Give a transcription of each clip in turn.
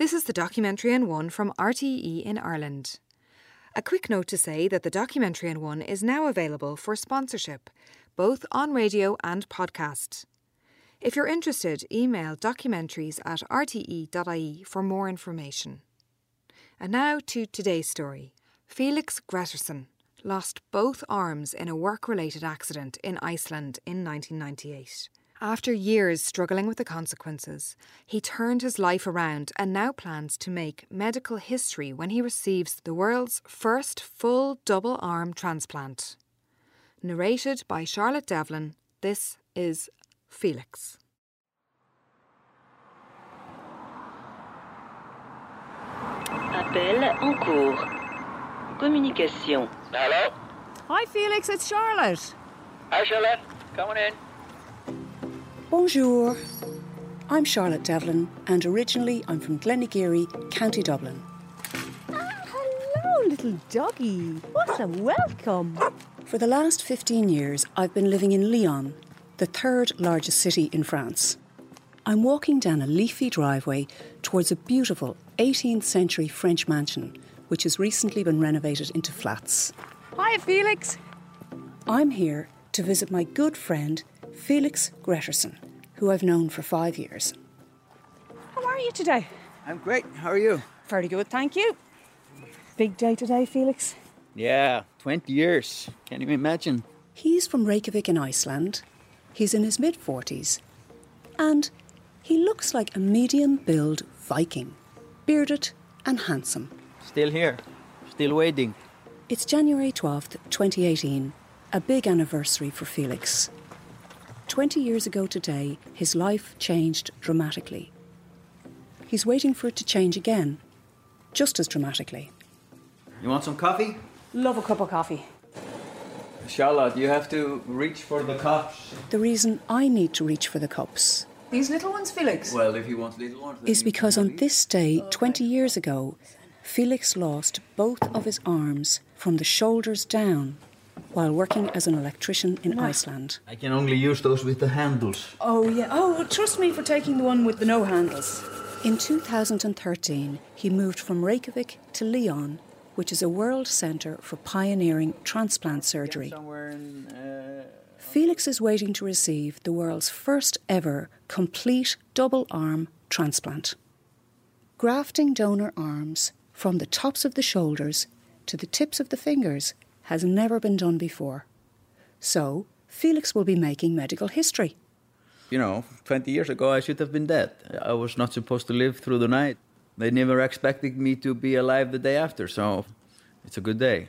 This is the documentary in one from RTE in Ireland. A quick note to say that the documentary in one is now available for sponsorship, both on radio and podcast. If you're interested, email documentaries at rte.ie for more information. And now to today's story. Felix Gretarsson lost both arms in a work related accident in Iceland in 1998. After years struggling with the consequences, he turned his life around and now plans to make medical history when he receives the world's first full double arm transplant. Narrated by Charlotte Devlin, this is Felix. Appel en cours. Communication. Hello? Hi, Felix, it's Charlotte. Hi, Charlotte. Coming in. Bonjour. I'm Charlotte Devlin, and originally I'm from Glenageary, County Dublin. Ah, Hello, little doggy. What a welcome. For the last 15 years, I've been living in Lyon, the third largest city in France. I'm walking down a leafy driveway towards a beautiful 18th century French mansion, which has recently been renovated into flats. Hi, Felix. I'm here to visit my good friend, Felix Gretarsson, who I've known for five years. How are you today? I'm great. How are you? Very good, thank you. Big day today, Felix. Yeah, 20 years. Can you imagine? He's from Reykjavik in Iceland. He's in his mid 40s. And he looks like a medium build Viking, bearded and handsome. Still here. Still waiting. It's January 12th, 2018, a big anniversary for Felix. 20 years ago today, his life changed dramatically. He's waiting for it to change again, just as dramatically. You want some coffee? Love a cup of coffee. Charlotte, you have to reach for the cups. The reason I need to reach for the cups These little ones, Felix? Well, if you want little ones. is because on this day, 20 years ago, Felix lost both of his arms from the shoulders down while working as an electrician in Iceland. I can only use those with the handles. Oh, yeah. Oh, well, trust me for taking the one with the no handles. In 2013, he moved from Reykjavik to Lyon, which is a world centre for pioneering transplant surgery. In. Uh, Felix is waiting to receive the world's first ever complete double arm transplant. Grafting donor arms from the tops of the shoulders to the tips of the fingers has never been done before. So, Felix will be making medical history. you know, 20 years ago, I should have been dead. I was not supposed to live through the night. They never expected me to be alive the day after, so it's a good day.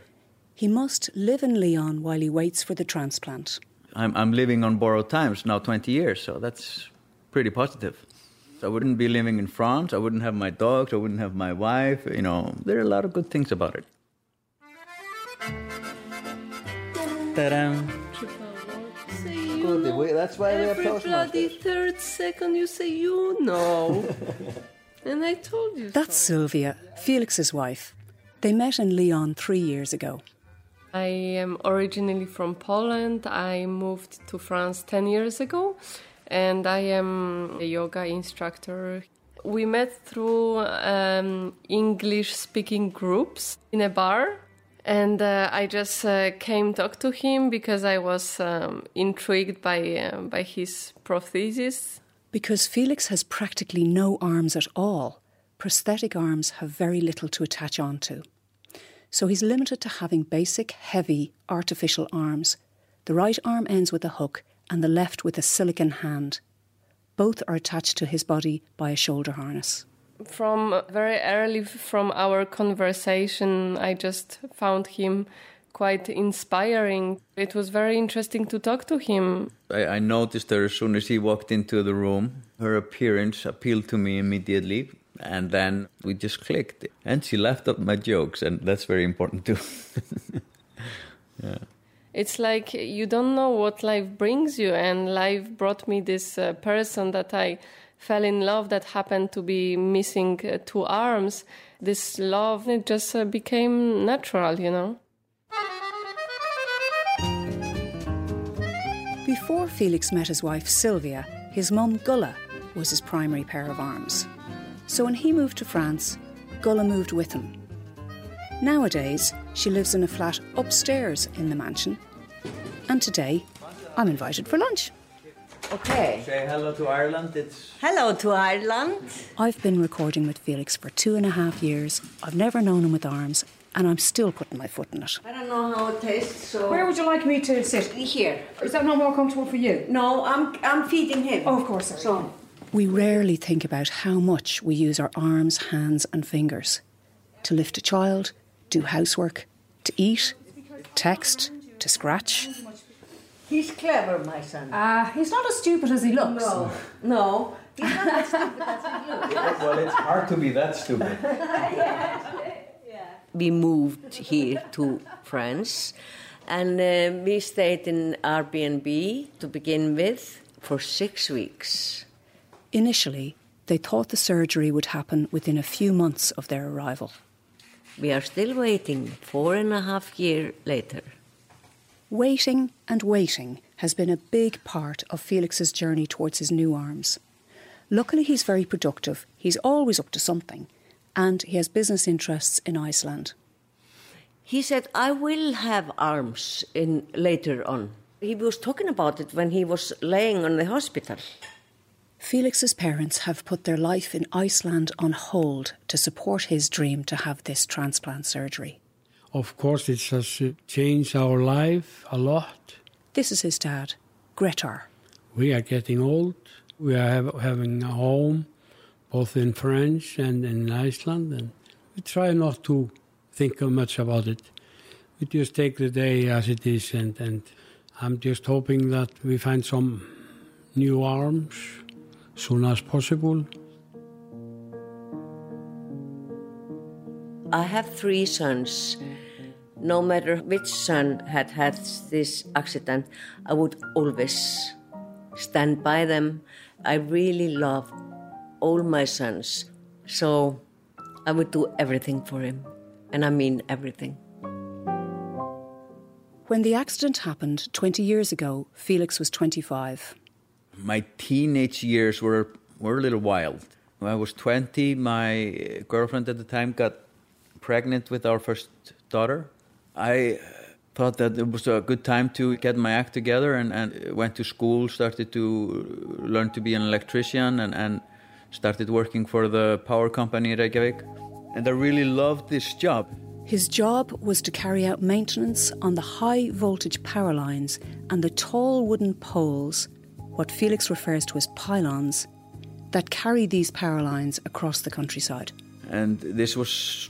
He must live in Lyon while he waits for the transplant. I'm, I'm living on borrowed times now 20 years, so that's pretty positive. I wouldn't be living in France, I wouldn't have my dogs, I wouldn't have my wife, you know, there are a lot of good things about it. Ta-da. Good, that's why we have Every bloody third second you say you know. and I told you That's so. Sylvia, Felix's wife. They met in Lyon three years ago. I am originally from Poland. I moved to France 10 years ago and I am a yoga instructor. We met through um, English speaking groups in a bar. And uh, I just uh, came talk to him because I was um, intrigued by uh, by his prosthesis. Because Felix has practically no arms at all, prosthetic arms have very little to attach onto. So he's limited to having basic, heavy, artificial arms. The right arm ends with a hook and the left with a silicon hand. Both are attached to his body by a shoulder harness. From very early from our conversation i just found him quite inspiring it was very interesting to talk to him I, I noticed her as soon as he walked into the room. Her appearance appealed to me immediately, and then we just clicked. And she laughed at my jokes, and that's very important too. it's like you don't know what life brings you and life brought me this uh, person that i fell in love that happened to be missing uh, two arms this love it just uh, became natural you know Before Felix met his wife Sylvia, his mum Gulla was his primary pair of arms. So when he moved to France, Gulla moved with him. Nowadays, she lives in a flat upstairs in the mansion. And today, I'm invited for lunch. Okay. Say hello to Ireland. It's Hello to Ireland. I've been recording with Felix for two and a half years. I've never known him with arms, and I'm still putting my foot in it. I don't know how it tastes, so. Where would you like me to sit? Here. Is that not more comfortable for you? No, I'm I'm feeding him. Oh, of course, sorry. So, We rarely think about how much we use our arms, hands, and fingers to lift a child, do housework, to eat, text, to scratch. He's clever, my son. Uh, he's not as stupid as he looks. no, no, he's not as stupid as he looks. well, it's hard to be that stupid. We moved here to France, and uh, we stayed in Airbnb to begin with for six weeks. Initially, they thought the surgery would happen within a few months of their arrival. We are still waiting four and a half years later. Waiting and waiting has been a big part of Felix's journey towards his new arms. Luckily, he's very productive, he's always up to something, and he has business interests in Iceland. He said, I will have arms in later on. He was talking about it when he was laying on the hospital. Felix's parents have put their life in Iceland on hold to support his dream to have this transplant surgery. Of course, it has uh, changed our life a lot. This is his dad, Gretar. We are getting old. We are have, having a home, both in France and in Iceland, and we try not to think much about it. We just take the day as it is, and, and I'm just hoping that we find some new arms soon as possible. I have three sons. No matter which son had had this accident, I would always stand by them. I really love all my sons. So I would do everything for him. And I mean everything. When the accident happened 20 years ago, Felix was 25. My teenage years were, were a little wild. When I was 20, my uh, girlfriend at the time got pregnant with our first daughter. I thought that it was a good time to get my act together and, and went to school, started to learn to be an electrician, and, and started working for the power company in Reykjavik. And I really loved this job. His job was to carry out maintenance on the high voltage power lines and the tall wooden poles, what Felix refers to as pylons, that carry these power lines across the countryside. and this was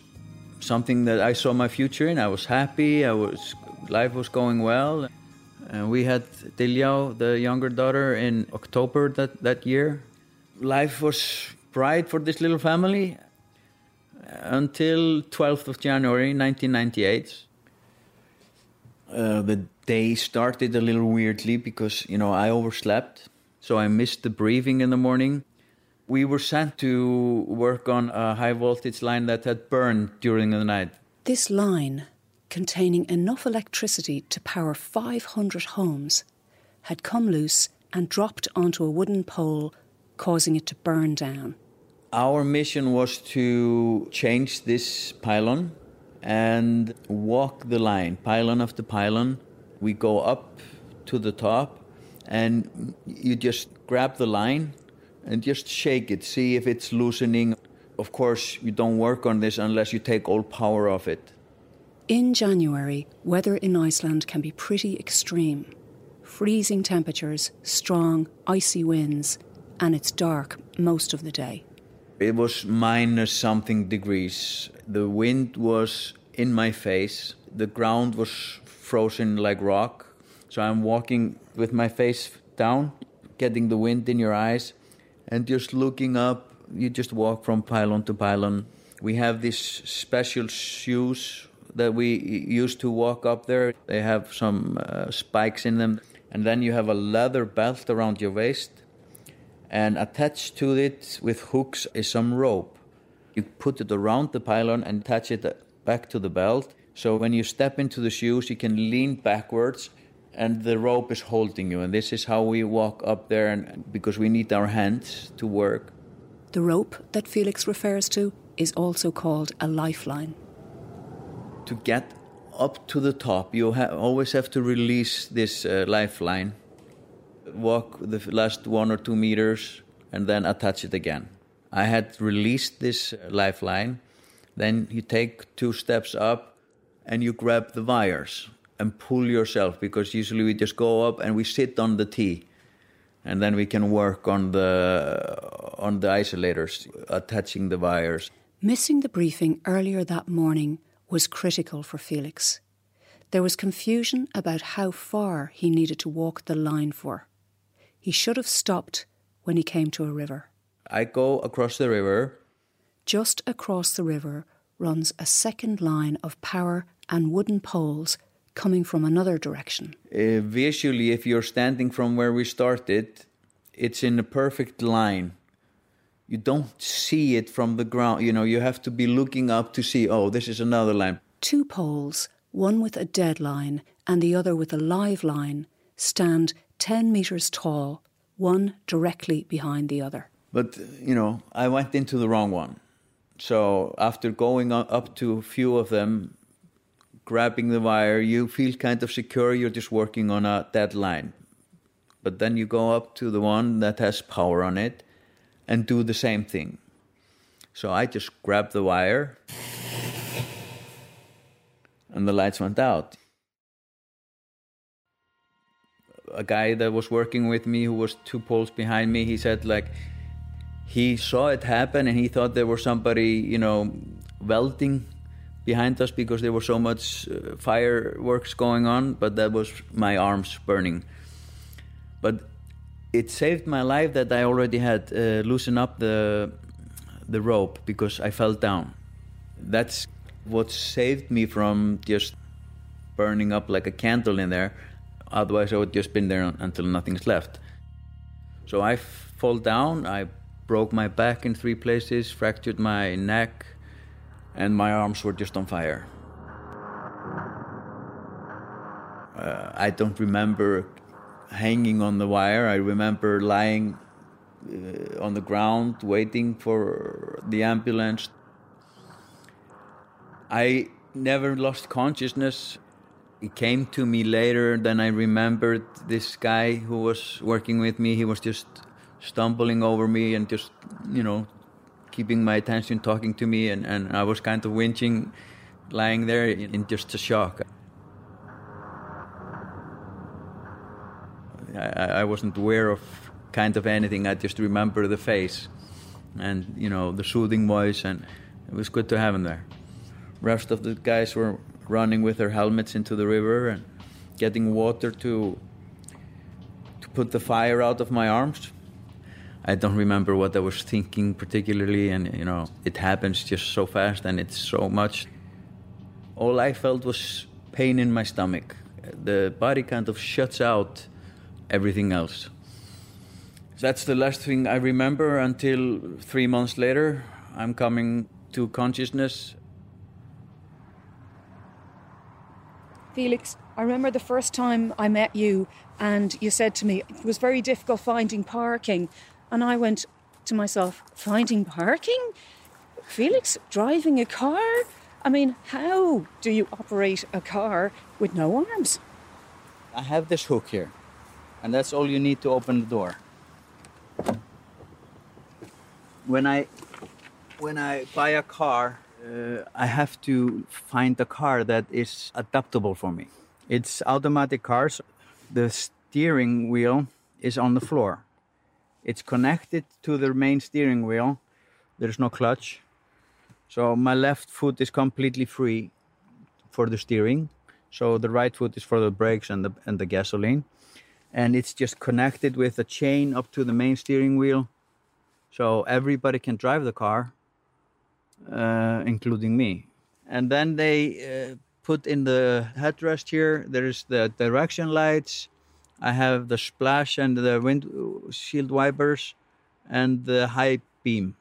something that I saw my future in. I was happy. I was life was going well, and we had Diljá, the younger daughter, in October that that year. Life was bright for this little family until 12th of January 1998. Uh, the day started a little weirdly because you know I overslept, so I missed the briefing in the morning. We were sent to work on a high voltage line that had burned during the night. This line, containing enough electricity to power 500 homes, had come loose and dropped onto a wooden pole, causing it to burn down. Our mission was to change this pylon and walk the line, pylon after pylon. We go up to the top and you just grab the line and just shake it, see if it's loosening. Of course, you don't work on this unless you take all power off it. In January, weather in Iceland can be pretty extreme. Freezing temperatures, strong, icy winds, and it's dark most of the day. It was minus something degrees. The wind was in my face. The ground was frozen like rock. So I'm walking with my face down, getting the wind in your eyes, and just looking up. You just walk from pylon to pylon. We have these special shoes that we use to walk up there. They have some uh, spikes in them. And then you have a leather belt around your waist and attached to it with hooks is some rope. You put it around the pylon and attach it back to the belt. So when you step into the shoes, you can lean backwards and the rope is holding you. And this is how we walk up there and, because we need our hands to work. The rope that Felix refers to is also called a lifeline. To get up to the top, you ha- always have to release this uh, lifeline, walk the last one or two meters, and then attach it again. I had released this uh, lifeline, then you take two steps up and you grab the wires and pull yourself because usually we just go up and we sit on the tee and then we can work on the on the isolators attaching the wires Missing the briefing earlier that morning was critical for Felix. There was confusion about how far he needed to walk the line for. He should have stopped when he came to a river. i go across the river Just across the river runs a second line of power and wooden poles coming from another direction. uh, visually if you're standing from where we started it's in a perfect line you don't see it from the ground you know you have to be looking up to see oh this is another line Two poles, one with a dead line and the other with a live line, stand 10 metres tall, one directly behind the other. But you know, I went into the wrong one. So after going up to a few of them, grabbing the wire, you feel kind of secure. You're just working on a dead line. But then you go up to the one that has power on it, and do the same thing. So I just grabbed the wire, and the lights went out. A guy that was working with me, who was two poles behind me, he said like he saw it happen and he thought there was somebody you know welding behind us because there was so much uh, fireworks going on but that was my arms burning. But it saved my life that i already had uh, loosened up the the rope because i fell down. That's what saved me from just burning up like a candle in there. Otherwise i would just been there until nothing's left. So I fall down. I broke my back in three places, fractured my neck, and my arms were just on fire. Uh, I don't remember hanging on the wire. I remember lying uh, on the ground waiting for the ambulance. I never lost consciousness. It came to me later. Then I remembered this guy who was working with me. He was just stumbling over me and just, you know, keeping my attention, talking to me, and, and I was kind of winching, lying there in, just a shock. I, I wasn't aware of kind of anything. I just remember the face and, you know, the soothing voice, and it was good to have him there. Rest of the guys were running with their helmets into the river and getting water to to put the fire out of my arms. I don't remember what I was thinking particularly, and you know, it happens just so fast and it's so much. All I felt was pain in my stomach. The body kind of shuts out everything else. That's the last thing I remember until three months later. I'm coming to consciousness. Felix, I remember the first time I met you, and you said to me it was very difficult finding parking. And I went to myself, finding parking? Felix driving a car? I mean, how do you operate a car with no arms? I have this hook here, and that's all you need to open the door. When I when I buy a car, uh, I have to find a car that is adaptable for me. It's automatic cars. The steering wheel is on the floor. It's connected to the main steering wheel. There's no clutch. So my left foot is completely free for the steering. So the right foot is for the brakes and the and the gasoline. And it's just connected with a chain up to the main steering wheel. So everybody can drive the car, uh, including me. And then they uh, put in the headrest here, there's the direction lights. I have the splash and the windshield wipers and the high beam.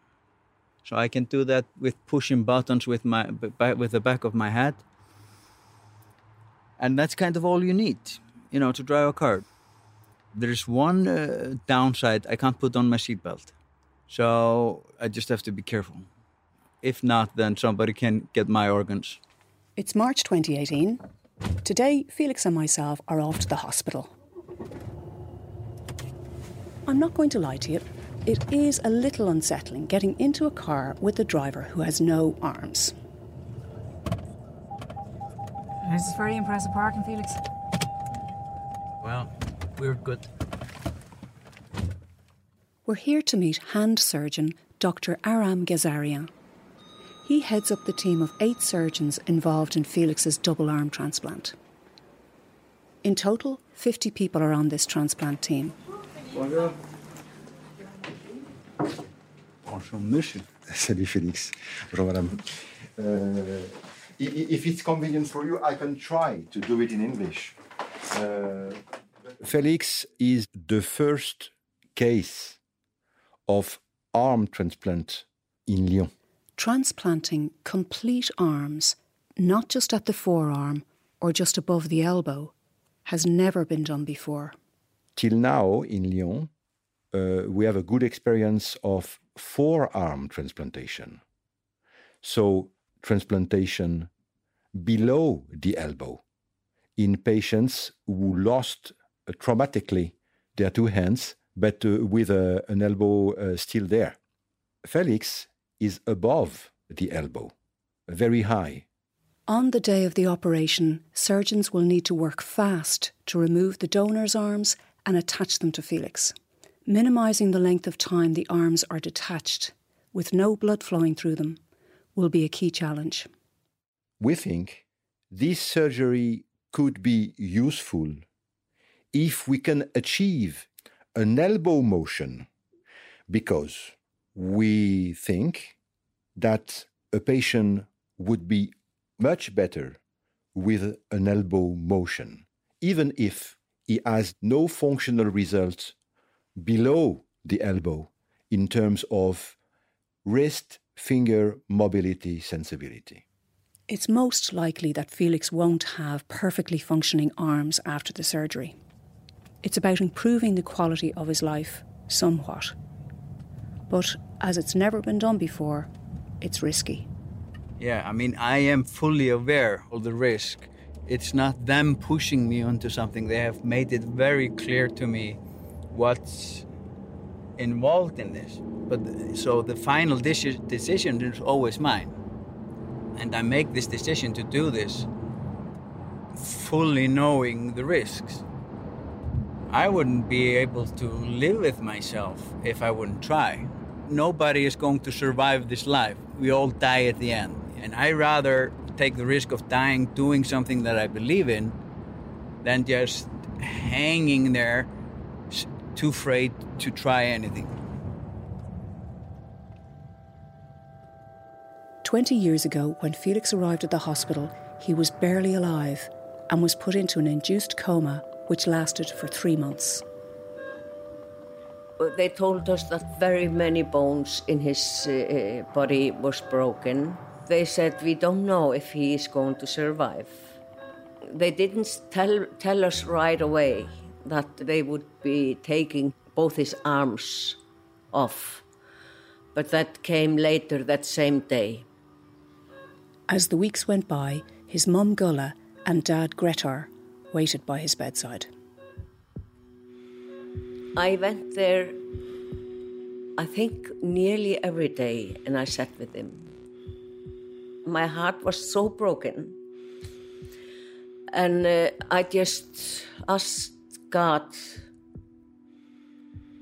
So I can do that with pushing buttons with my with the back of my head. And that's kind of all you need, you know, to drive a car. There's one uh, downside. I can't put on my seatbelt. So I just have to be careful. If not, then somebody can get my organs. It's March 2018. Today, Felix and myself are off to the hospital. I'm not going to lie to you. It is a little unsettling getting into a car with a driver who has no arms. This is very impressive parking, Felix. Well, we're good. We're here to meet hand surgeon Dr. Aram Gazarian. He heads up the team of eight surgeons involved in Felix's double arm transplant. In total, 50 people are on this transplant team. Bonjour. Bonjour, monsieur. Salut Félix. Bonjour madame. Uh, i- i- if it's convenient for you, I can try to do it in English. Uh, Felix is the first case of arm transplant in Lyon. Transplanting complete arms, not just at the forearm or just above the elbow, has never been done before. Till now in Lyon, uh, we have a good experience of forearm transplantation. So, transplantation below the elbow in patients who lost uh, traumatically their two hands, but uh, with uh, an elbow uh, still there. Felix is above the elbow, very high. On the day of the operation, surgeons will need to work fast to remove the donor's arms and attach them to Felix. Minimising the length of time the arms are detached, with no blood flowing through them, will be a key challenge. we think this surgery could be useful if we can achieve an elbow motion because we think that a patient would be much better with an elbow motion, even if he has no functional results below the elbow in terms of wrist finger mobility sensibility. It's most likely that Felix won't have perfectly functioning arms after the surgery. It's about improving the quality of his life somewhat. But as it's never been done before, it's risky. Yeah, I mean, I am fully aware of the risk. It's not them pushing me onto something. They have made it very clear to me what's involved in this. But so the final deci- decision is always mine. And I make this decision to do this fully knowing the risks. I wouldn't be able to live with myself if I wouldn't try. Nobody is going to survive this life. We all die at the end. And I rather take the risk of dying doing something that I believe in than just hanging there too afraid to try anything. 20 years ago, when Felix arrived at the hospital, he was barely alive and was put into an induced coma which lasted for three months. They told us that very many bones in his uh, body was broken. They said we don't know if he is going to survive. They didn't tell tell us right away that they would be taking both his arms off. But that came later that same day. As the weeks went by, his mum Gulla and dad Gretar waited by his bedside. I went there, I think, nearly every day, and I sat with him. My heart was so broken. And uh, I just asked God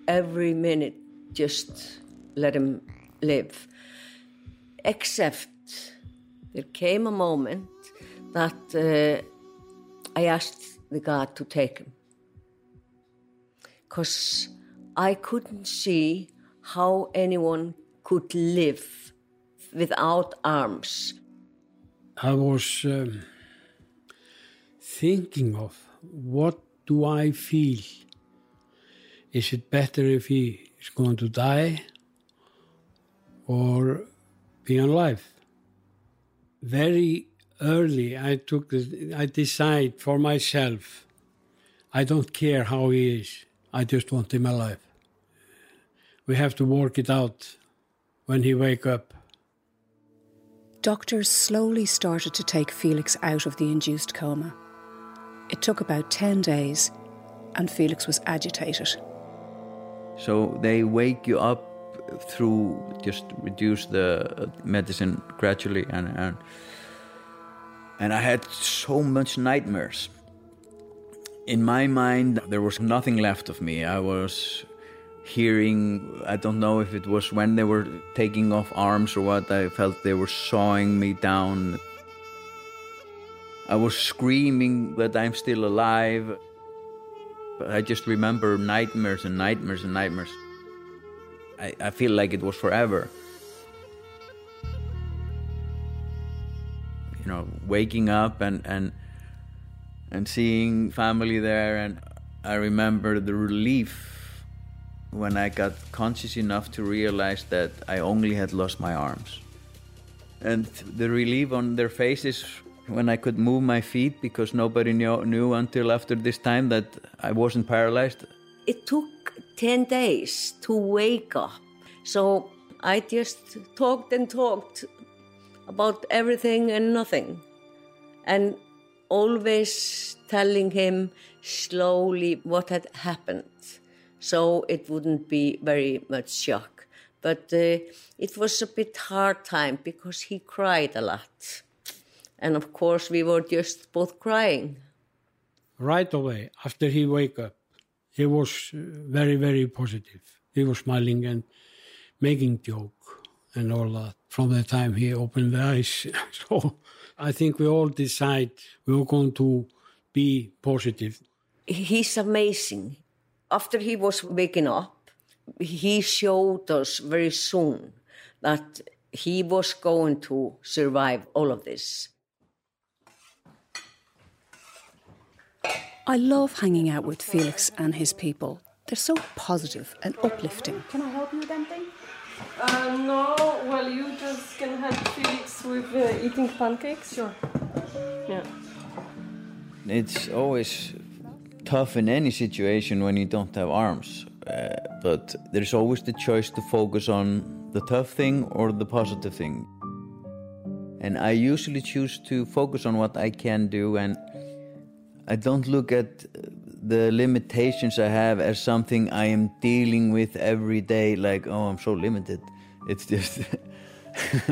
every minute, just let him live. Except there came a moment that uh, I asked the God to take him because I couldn't see how anyone could live without arms. I was um, thinking of what do I feel? Is it better if he is going to die or be alive? Very early, I took the, I decide for myself. I don't care how he is. I just want him alive. We have to work it out when he wake up. Doctors slowly started to take Felix out of the induced coma. It took about 10 days, and Felix was agitated. So they wake you up through just reduce the uh, medicine gradually and and, and I had so much nightmares. In my mind there was nothing left of me. I was hearing I don't know if it was when they were taking off arms or what I felt they were sawing me down. I was screaming that I'm still alive. But I just remember nightmares and nightmares and nightmares. I, I feel like it was forever. You know, waking up and, and and seeing family there and I remember the relief when I got conscious enough to realize that I only had lost my arms. And the relief on their faces when I could move my feet because nobody knew, knew until after this time that I wasn't paralyzed. It took 10 days to wake up. So I just talked and talked about everything and nothing. And always telling him slowly what had happened so it wouldn't be very much shock. But uh, it was a bit hard time because he cried a lot. And of course, we were just both crying. Right away, after he wake up, he was uh, very, very positive. He was smiling and making joke and all that from the time he opened the eyes. so I think we all decide we are going to be positive. He's amazing. After he was waking up, he showed us very soon that he was going to survive all of this. I love hanging out with Felix and his people. They're so positive and uplifting. Can I help you with anything? Uh, no, well, you just can help Felix with uh, eating pancakes. Sure. Yeah. It's always tough in any situation when you don't have arms. Uh, but there's always the choice to focus on the tough thing or the positive thing. And I usually choose to focus on what I can do and I don't look at the limitations I have as something I am dealing with every day, like, oh, I'm so limited. It's just,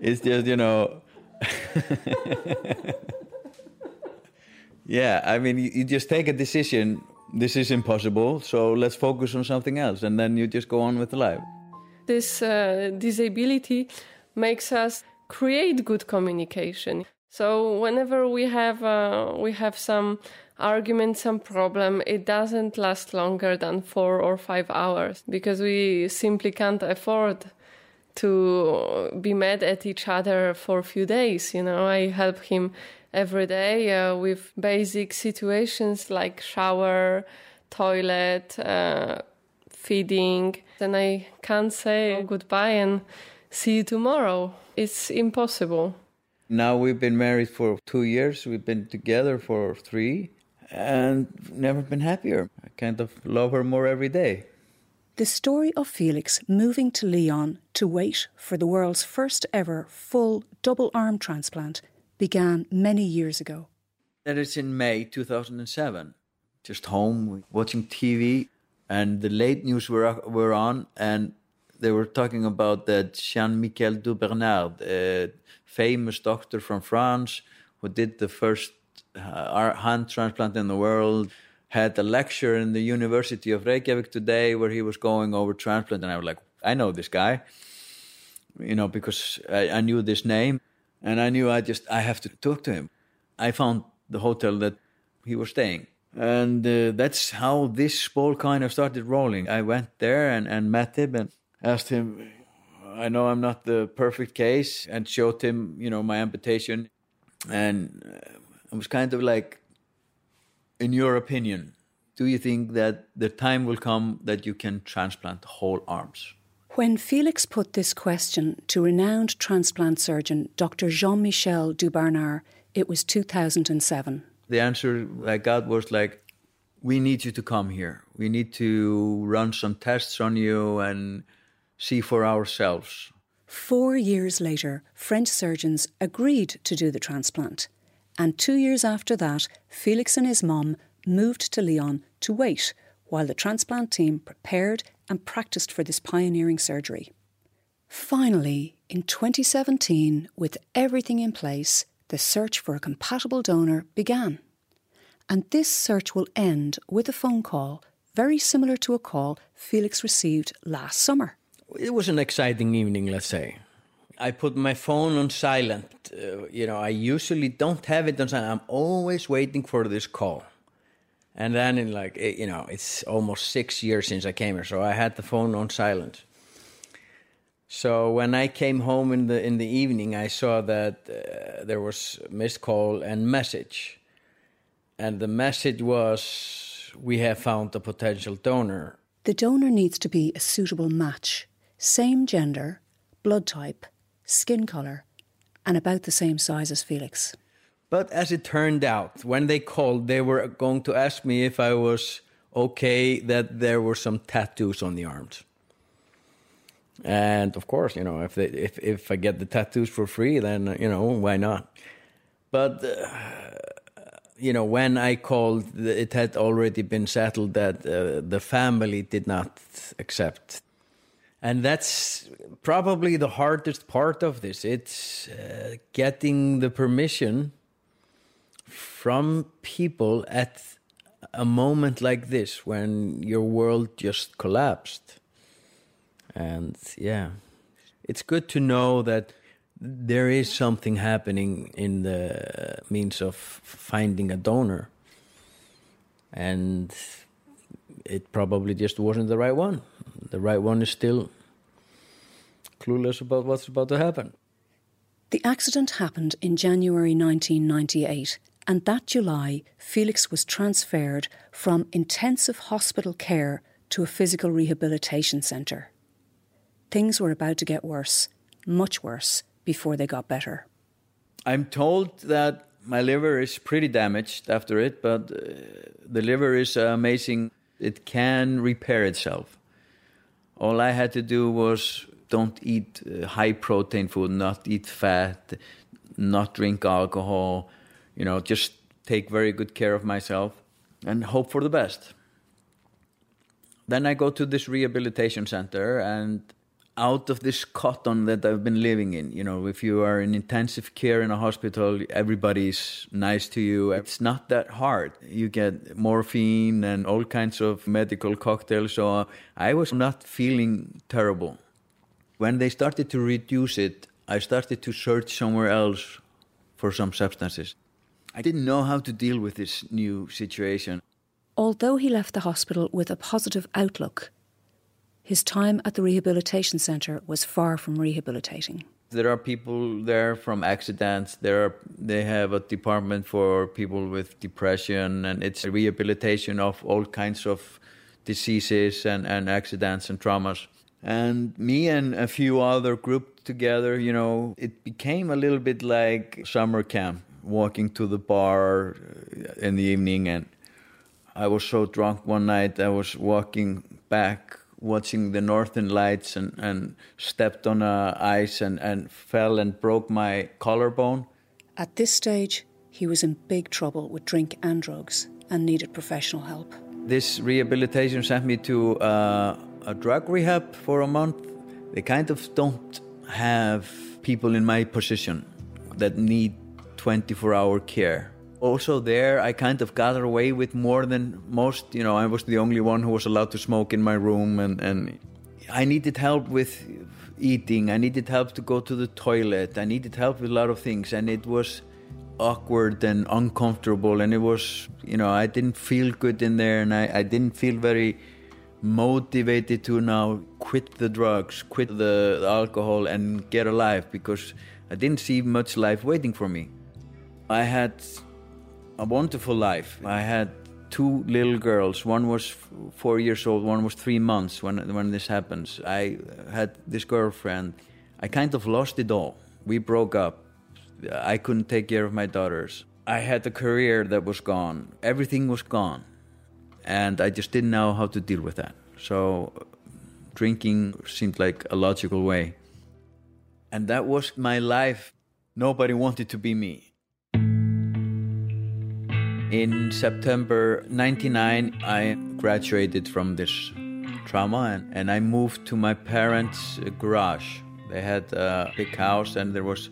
it's just, you know. yeah, I mean, you, you just take a decision. This is impossible, so let's focus on something else, and then you just go on with life. This uh, disability makes us create good communication. So whenever we have uh, we have some argument, some problem, it doesn't last longer than four or five hours because we simply can't afford to be mad at each other for a few days. You know, I help him every day uh, with basic situations like shower, toilet, uh, feeding. Then I can't say goodbye and see you tomorrow. It's impossible. Now we've been married for two years. We've been together for three, and never been happier. I kind of love her more every day. The story of Felix moving to Lyon to wait for the world's first ever full double arm transplant began many years ago. That is in May 2007. Just home watching TV, and the late news were were on, and they were talking about that Jean Michel Dubernard, a famous doctor from France who did the first uh, hand transplant in the world, had a lecture in the University of Reykjavik today where he was going over transplant, and I was like, I know this guy, you know, because I, I knew this name, and I knew I just I have to talk to him. I found the hotel that he was staying. And uh, that's how this ball kind of started rolling. I went there and, and met him and asked him, I know I'm not the perfect case, and showed him, you know, my amputation. And uh, I was kind of like, in your opinion, do you think that the time will come that you can transplant whole arms? When Felix put this question to renowned transplant surgeon Dr. Jean Michel Dubernard, it was 2007. The answer I got was like, we need you to come here. We need to run some tests on you and see for ourselves. Four years later, French surgeons agreed to do the transplant. And two years after that, Felix and his mum moved to Lyon to wait while the transplant team prepared and practiced for this pioneering surgery. Finally, in 2017, with everything in place, the search for a compatible donor began. And this search will end with a phone call very similar to a call Felix received last summer. It was an exciting evening, let's say. I put my phone on silent. Uh, you know, I usually don't have it on silent. I'm always waiting for this call. And then, in like, you know, it's almost six years since I came here, so I had the phone on silent. So when I came home in the in the evening, I saw that uh, there was missed call and message, and the message was, "We have found a potential donor." The donor needs to be a suitable match, same gender, blood type, skin color, and about the same size as Felix. But as it turned out, when they called, they were going to ask me if I was okay that there were some tattoos on the arms. And of course, you know, if they, if if I get the tattoos for free, then you know why not. But uh, you know, when I called, it had already been settled that uh, the family did not accept, and that's probably the hardest part of this. It's uh, getting the permission from people at a moment like this when your world just collapsed and yeah, it's good to know that there is something happening in the means of finding a donor. And it probably just wasn't the right one. The right one is still clueless about what's about to happen. The accident happened in January 1998, and that July, Felix was transferred from intensive hospital care to a physical rehabilitation centre. Things were about to get worse, much worse, before they got better. I'm told that my liver is pretty damaged after it, but uh, the liver is amazing. It can repair itself. All I had to do was don't eat uh, high protein food, not eat fat, not drink alcohol, you know, just take very good care of myself and hope for the best. Then I go to this rehabilitation center and out of this cotton that I've been living in. You know, if you are in intensive care in a hospital, everybody's nice to you. It's not that hard. You get morphine and all kinds of medical cocktails. So I was not feeling terrible. When they started to reduce it, I started to search somewhere else for some substances. I didn't know how to deal with this new situation. Although he left the hospital with a positive outlook, his time at the rehabilitation centre was far from rehabilitating. There are people there from accidents. There are, they have a department for people with depression, and it's a rehabilitation of all kinds of diseases and, and accidents and traumas. And me and a few other grouped together, you know, it became a little bit like summer camp, walking to the bar in the evening. And I was so drunk one night, I was walking back watching the northern lights and, and stepped on uh, ice and, and fell and broke my collarbone. At this stage, he was in big trouble with drink and drugs and needed professional help. This rehabilitation sent me to uh, a drug rehab for a month. They kind of don't have people in my position that need 24 hour care. Also there i kind of got away with more than most you know i was the only one who was allowed to smoke in my room and, and i needed help with eating. I needed help to go to the toilet. I needed help with a lot of things and it was awkward and uncomfortable and it was you know i didn't feel good in there and i, I didn't feel very motivated to now quit the drugs quit the, the alcohol and get alive because i didn't see much life waiting for me i had a wonderful life. I had two little girls. One was four years old. One was three months when when this happens. I had this girlfriend. I kind of lost it all. We broke up. I couldn't take care of my daughters. I had a career that was gone. Everything was gone. and I just didn't know how to deal with that. So drinking seemed like a logical way. And that was my life. Nobody wanted to be me. In September 99, I graduated from this trauma and, and I moved to my parents' garage. They had a big house and there was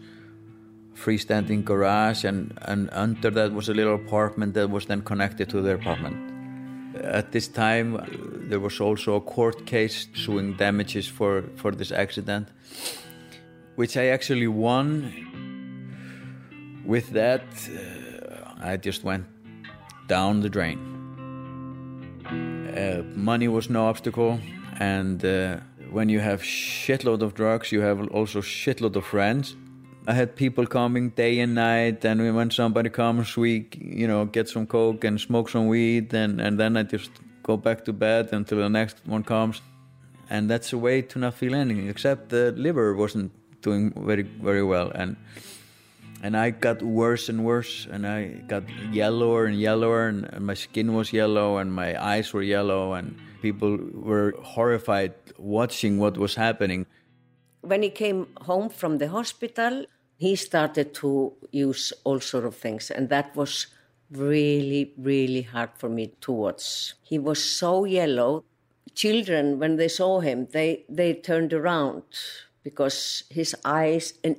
a freestanding garage and, and under that was a little apartment that was then connected to their apartment. At this time, there was also a court case suing damages for, for this accident, which I actually won. With that, uh, I just went down the drain. Uh, money was no obstacle, and uh, when you have shitload of drugs, you have also shitload of friends. I had people coming day and night, and when somebody comes, we you know get some coke and smoke some weed, and and then I just go back to bed until the next one comes, and that's a way to not feel anything. Except the liver wasn't doing very very well, and and I got worse and worse, and I got yellower and yellower, and, and, my skin was yellow, and my eyes were yellow, and people were horrified watching what was happening. When he came home from the hospital, he started to use all sort of things, and that was really, really hard for me to watch. He was so yellow. Children, when they saw him, they, they turned around because his eyes and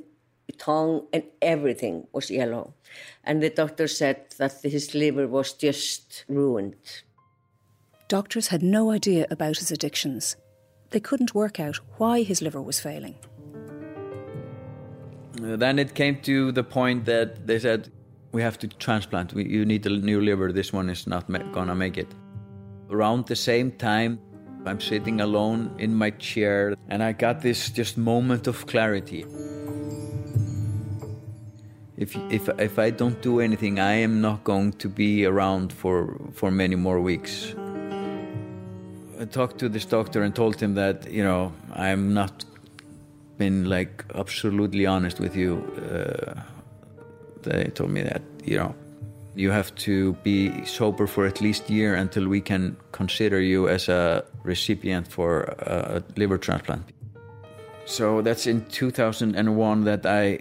tongue and everything was yellow. And the doctor said that his liver was just ruined. Doctors had no idea about his addictions. They couldn't work out why his liver was failing. Uh, then it came to the point that they said, we have to transplant. We, you need a new liver. This one is not ma- gonna make it. Around the same time, I'm sitting alone in my chair and I got this just moment of clarity if if if I don't do anything, I am not going to be around for for many more weeks. I talked to this doctor and told him that you know I'm not been like absolutely honest with you. Uh, they told me that you know you have to be sober for at least a year until we can consider you as a recipient for a liver transplant. So that's in 2001 that I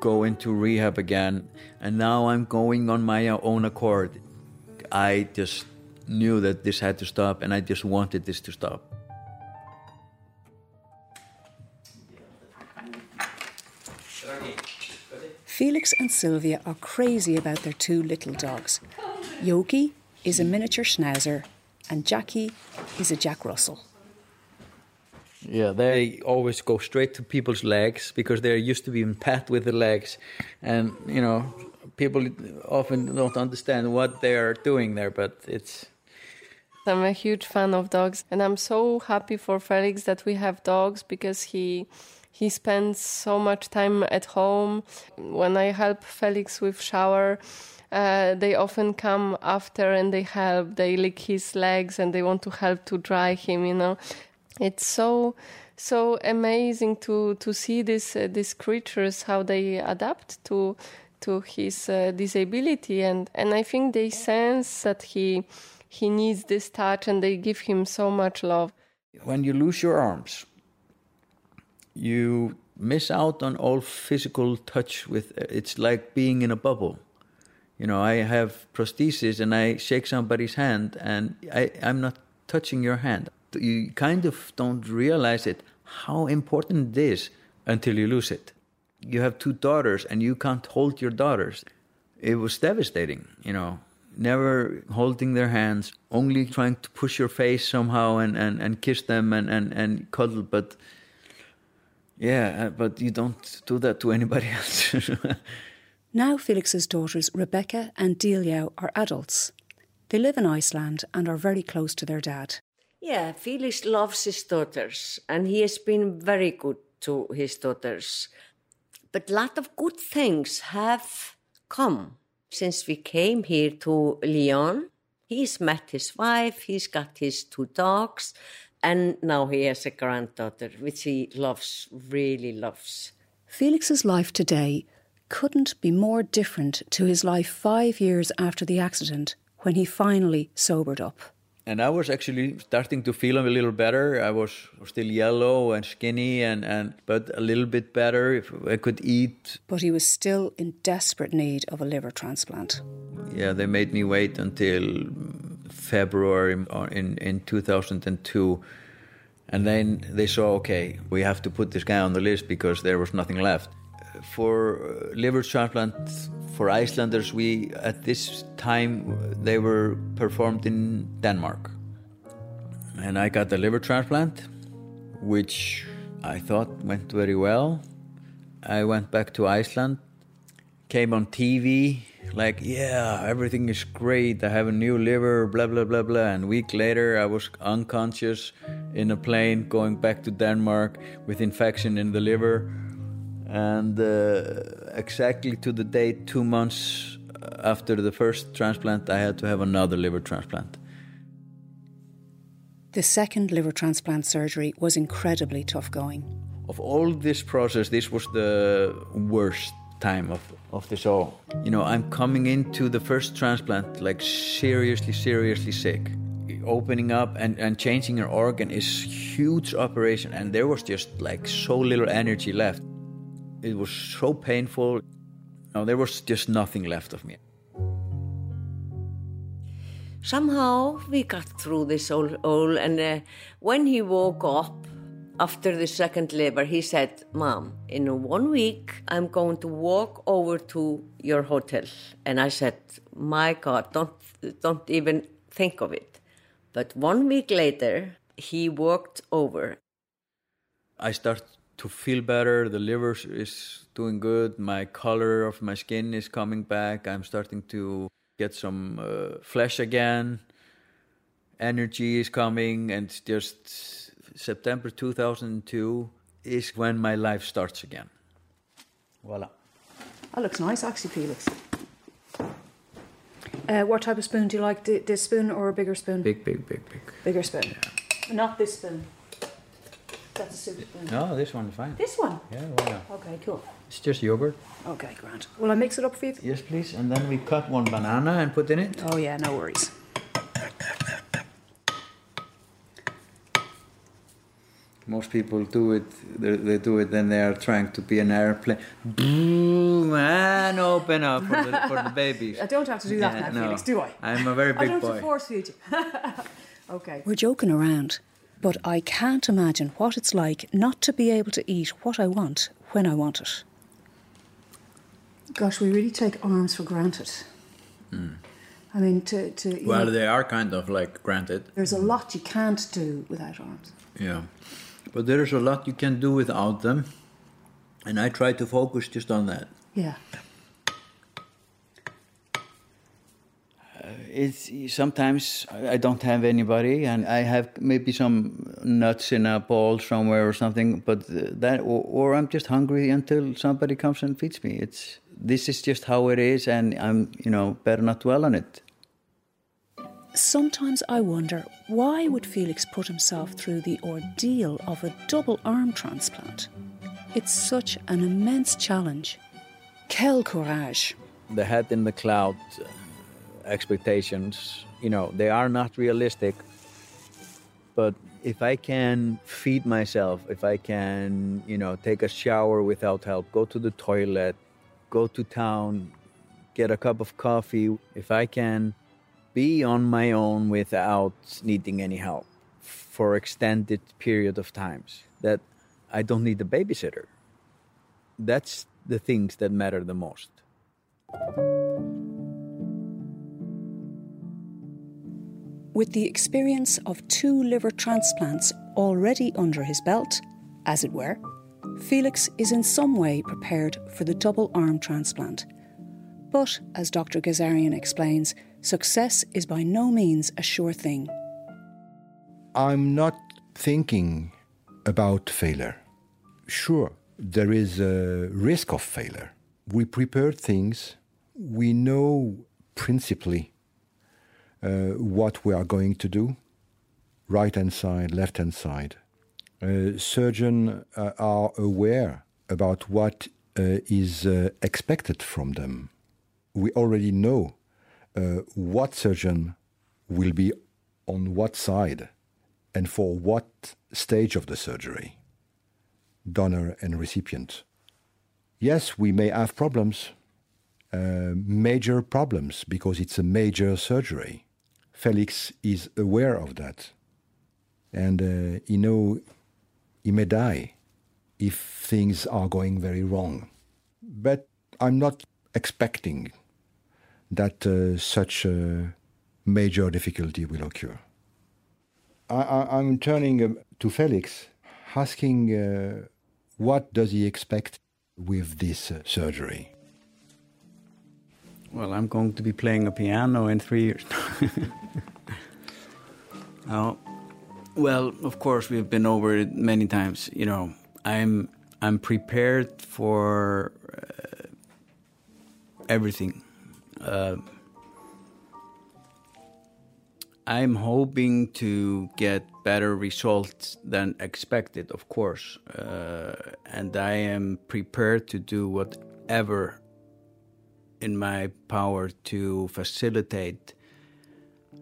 go into rehab again, and now I'm going on my own accord. I just knew that this had to stop, and I just wanted this to stop. Felix and Sylvia are crazy about their two little dogs. Yogi is a miniature schnauzer, and Jackie is a Jack Russell. Yeah, they always go straight to people's legs because they're used to being pat with the legs, and you know, people often don't understand what they are doing there, but it's. I'm a huge fan of dogs, and I'm so happy for Felix that we have dogs because he he spends so much time at home. When I help Felix with shower, uh, they often come after and they help. They lick his legs and they want to help to dry him, you know it's so so amazing to to see these uh, these creatures how they adapt to to his uh, disability and and I think they sense that he he needs this touch and they give him so much love. When you lose your arms, you miss out on all physical touch with it's like being in a bubble. You know, I have prosthesis and I shake somebody's hand and I, I'm not touching your hand you kind of don't realize it how important it is until you lose it. You have two daughters and you can't hold your daughters. It was devastating, you know, never holding their hands, only trying to push your face somehow and, and, and kiss them and, and, and cuddle. But yeah, uh, but you don't do that to anybody else. now Felix's daughters, Rebecca and Delia, are adults. They live in Iceland and are very close to their dad. Yeah, Felix loves his daughters and he has been very good to his daughters. But a lot of good things have come since we came here to Lyon. He's met his wife, he's got his two dogs, and now he has a granddaughter, which he loves, really loves. Felix's life today couldn't be more different to his life five years after the accident when he finally sobered up. And I was actually starting to feel a little better. I was still yellow and skinny, and, and but a little bit better. If I could eat. But he was still in desperate need of a liver transplant. Yeah, they made me wait until February in, in 2002. And then they saw, okay, we have to put this guy on the list because there was nothing left. For uh, liver transplant for Icelanders, we at this time they were performed in Denmark, and I got the liver transplant, which I thought went very well. I went back to Iceland, came on TV, like, yeah, everything is great. I have a new liver, blah, blah, blah, blah. And week later, I was unconscious in a plane going back to Denmark with infection in the liver and uh, exactly to the date, two months after the first transplant, I had to have another liver transplant. The second liver transplant surgery was incredibly tough going. Of all this process, this was the worst time of, of this all. You know, I'm coming into the first transplant like seriously, seriously sick. Opening up and, and changing your organ is huge operation and there was just like so little energy left. It was so painful. No, there was just nothing left of me. Somehow we got through this all, all and uh, when he woke up after the second liver, he said, Mom, in one week I'm going to walk over to your hotel. And I said, My God, don't, don't even think of it. But one week later, he walked over. I started to feel better. The liver is doing good. My color of my skin is coming back. I'm starting to get some uh, flesh again. Energy is coming, and just September 2002 is when my life starts again. Voila. That looks nice, actually, Felix. Uh, what type of spoon do you like? This spoon or a bigger spoon? Big, big, big, big. Bigger spoon. Yeah. Not this spoon. That's a super spoon. Mm. No, this one is fine. This one? Yeah, well, Okay, cool. It's just yogurt. Okay, Grant. Will I mix it up for you? Yes, please. And then we cut one banana and put in it. Oh, yeah, no worries. Most people do it, they, they do it, then they are trying to be an airplane. Boom, and open up for the, for the babies. I don't have to do that Yeah, now, no. Felix, do I? I'm a very big boy. I big don't have to force feed you. okay. We're joking around, but I can't imagine what it's like not to be able to eat what I want when I want it. Gosh, we really take arms for granted. Hmm. I mean, to, to Well, know, they are kind of like granted. there's a lot you can't do without arms. Yeah. But there is a lot you can do without them. And I try to focus just on that. Yeah. It's sometimes I don't have anybody, and I have maybe some nuts in a bowl somewhere or something. But that, or, or I'm just hungry until somebody comes and feeds me. It's this is just how it is, and I'm you know better not dwell on it. Sometimes I wonder why would Felix put himself through the ordeal of a double arm transplant? It's such an immense challenge. Quel courage. the head in the cloud uh, expectations, you know, they are not realistic. But if I can feed myself, if I can you know take a shower without help, go to the toilet, go to town, get a cup of coffee, if I can be on my own without needing any help for extended period of times that I don't need a babysitter. That's the things that matter the most. With the experience of two liver transplants already under his belt, as it were, Felix is in some way prepared for the double arm transplant. But, as Dr. Gazarian explains, success is by no means a sure thing. I'm not thinking about failure. Sure, there is a risk of failure. We prepare things, we know principally uh, what we are going to do right hand side, left hand side. Uh, surgeons uh, are aware about what uh, is uh, expected from them. We already know uh, what surgeon will be on what side and for what stage of the surgery, donor and recipient. Yes, we may have problems, major problems, because it's a major surgery. Felix is aware of that. And uh, you know, he may die if things are going very wrong. But I'm not expecting that uh, such a major difficulty will occur. I, am turning um, to Felix, asking uh, what does he expect with this uh, surgery? Well, I'm going to be playing a piano in three years. oh, well, of course, we've been over it many times. You know, I'm I'm prepared for uh, everything. Uh, I'm hoping to get better results than expected, of course, uh, and I am prepared to do whatever in my power to facilitate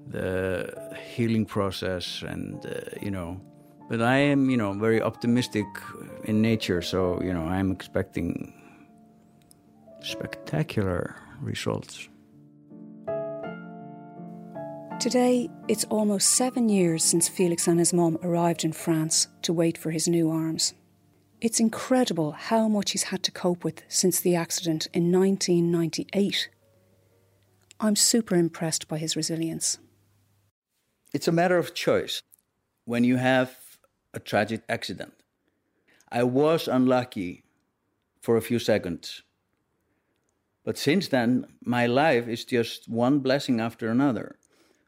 the healing process and uh, you know but i am you know very optimistic in nature so you know i'm expecting spectacular results Today, it's almost seven years since Felix and his mom arrived in France to wait for his new arms. It's incredible how much he's had to cope with since the accident in 1998. I'm super impressed by his resilience. It's a matter of choice when you have a tragic accident. I was unlucky for a few seconds. But since then, my life is just one blessing after another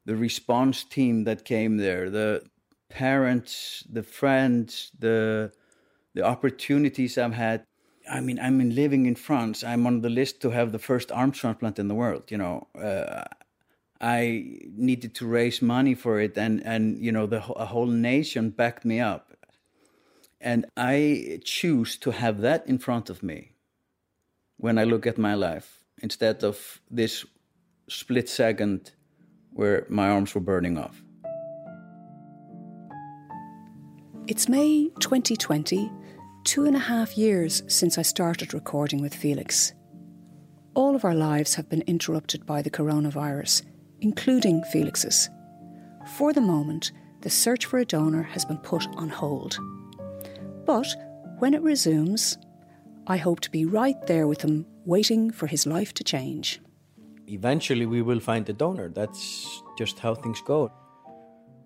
the response team that came there, the parents, the friends, the the opportunities I've had. I mean, I'm living in France. I'm on the list to have the first arm transplant in the world. You know, uh, I needed to raise money for it, and and you know, the a whole nation backed me up, and I choose to have that in front of me when I look at my life instead of this split second where my arms were burning off. It's May 2020, two and a half years since I started recording with Felix. All of our lives have been interrupted by the coronavirus, including Felix's. For the moment, the search for a donor has been put on hold. But when it resumes, I hope to be right there with him, waiting for his life to change eventually we will find a donor. That's just how things go.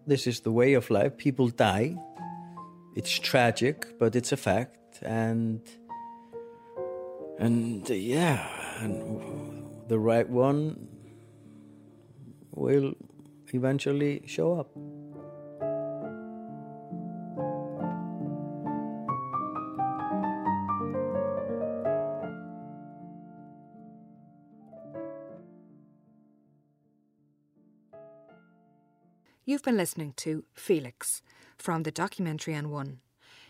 This is the way of life. People die. It's tragic, but it's a fact. And and yeah, and the right one will eventually show up. You've been listening to Felix from the documentary on One.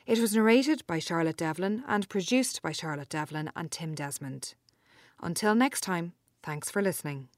It was narrated by Charlotte Devlin and produced by Charlotte Devlin and Tim Desmond. Until next time, thanks for listening.